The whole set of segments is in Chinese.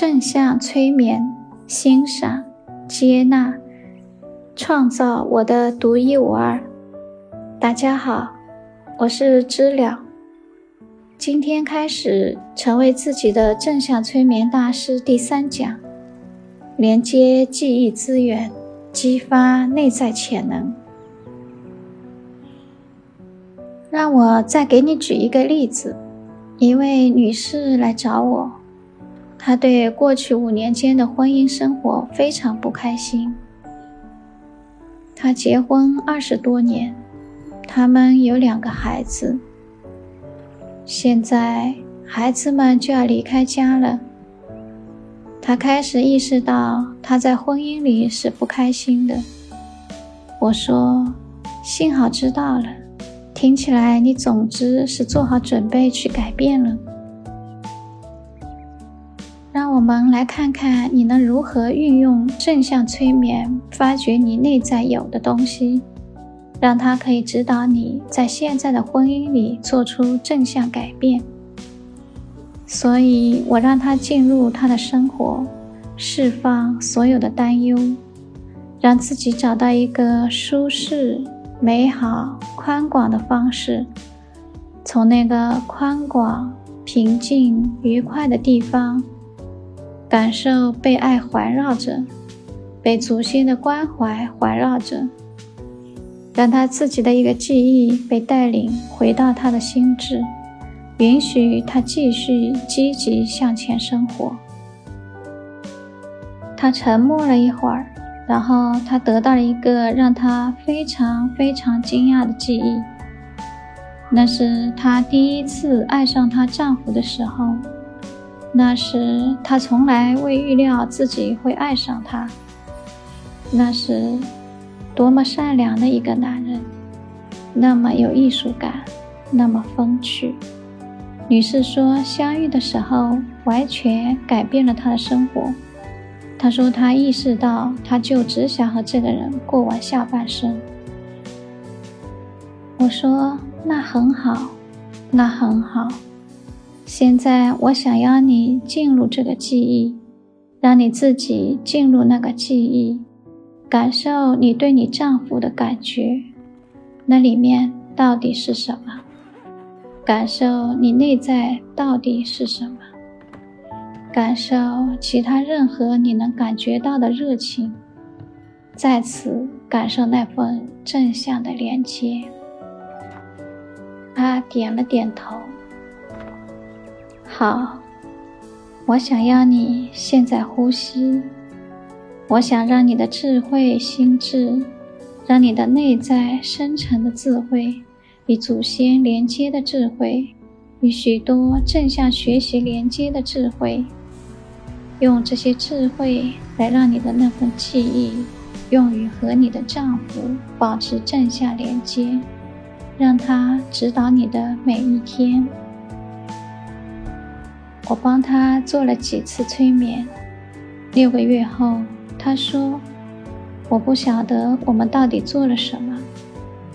正向催眠，欣赏、接纳、创造我的独一无二。大家好，我是知了。今天开始成为自己的正向催眠大师第三讲，连接记忆资源，激发内在潜能。让我再给你举一个例子，一位女士来找我。他对过去五年间的婚姻生活非常不开心。他结婚二十多年，他们有两个孩子。现在孩子们就要离开家了。他开始意识到他在婚姻里是不开心的。我说：“幸好知道了，听起来你总之是做好准备去改变了。”我们来看看你能如何运用正向催眠，发掘你内在有的东西，让它可以指导你在现在的婚姻里做出正向改变。所以我让他进入他的生活，释放所有的担忧，让自己找到一个舒适、美好、宽广的方式，从那个宽广、平静、愉快的地方。感受被爱环绕着，被祖先的关怀环绕着，让他自己的一个记忆被带领回到他的心智，允许他继续积极向前生活。他沉默了一会儿，然后他得到了一个让他非常非常惊讶的记忆，那是他第一次爱上她丈夫的时候。那时，她从来未预料自己会爱上他。那是多么善良的一个男人，那么有艺术感，那么风趣。女士说，相遇的时候完全改变了她的生活。她说，她意识到，她就只想和这个人过完下半生。我说，那很好，那很好。现在我想要你进入这个记忆，让你自己进入那个记忆，感受你对你丈夫的感觉，那里面到底是什么？感受你内在到底是什么？感受其他任何你能感觉到的热情，在此感受那份正向的连接。他点了点头。好，我想要你现在呼吸。我想让你的智慧心智，让你的内在深沉的智慧与祖先连接的智慧，与许多正向学习连接的智慧，用这些智慧来让你的那份记忆用于和你的丈夫保持正向连接，让他指导你的每一天。我帮他做了几次催眠，六个月后，他说：“我不晓得我们到底做了什么，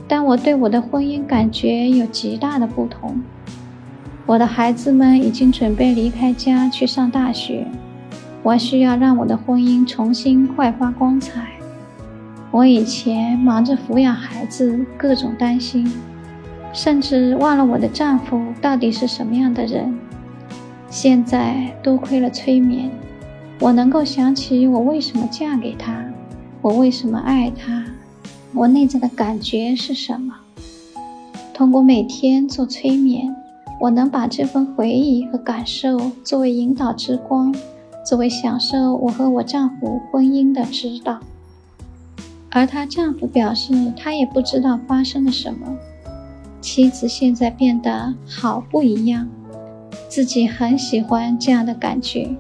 但我对我的婚姻感觉有极大的不同。我的孩子们已经准备离开家去上大学，我需要让我的婚姻重新焕发光彩。我以前忙着抚养孩子，各种担心，甚至忘了我的丈夫到底是什么样的人。”现在多亏了催眠，我能够想起我为什么嫁给他，我为什么爱他，我内在的感觉是什么。通过每天做催眠，我能把这份回忆和感受作为引导之光，作为享受我和我丈夫婚姻的指导。而她丈夫表示，他也不知道发生了什么，妻子现在变得好不一样。自己很喜欢这样的感觉，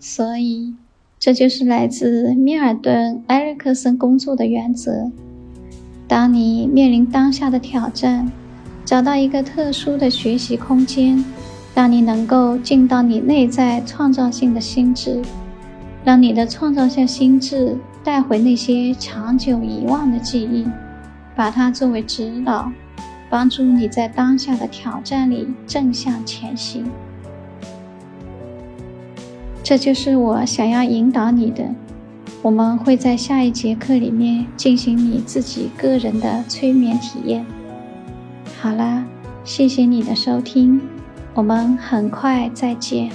所以这就是来自米尔顿·埃里克森工作的原则。当你面临当下的挑战，找到一个特殊的学习空间，让你能够进到你内在创造性的心智，让你的创造性心智带回那些长久遗忘的记忆，把它作为指导。帮助你在当下的挑战里正向前行。这就是我想要引导你的。我们会在下一节课里面进行你自己个人的催眠体验。好啦，谢谢你的收听，我们很快再见。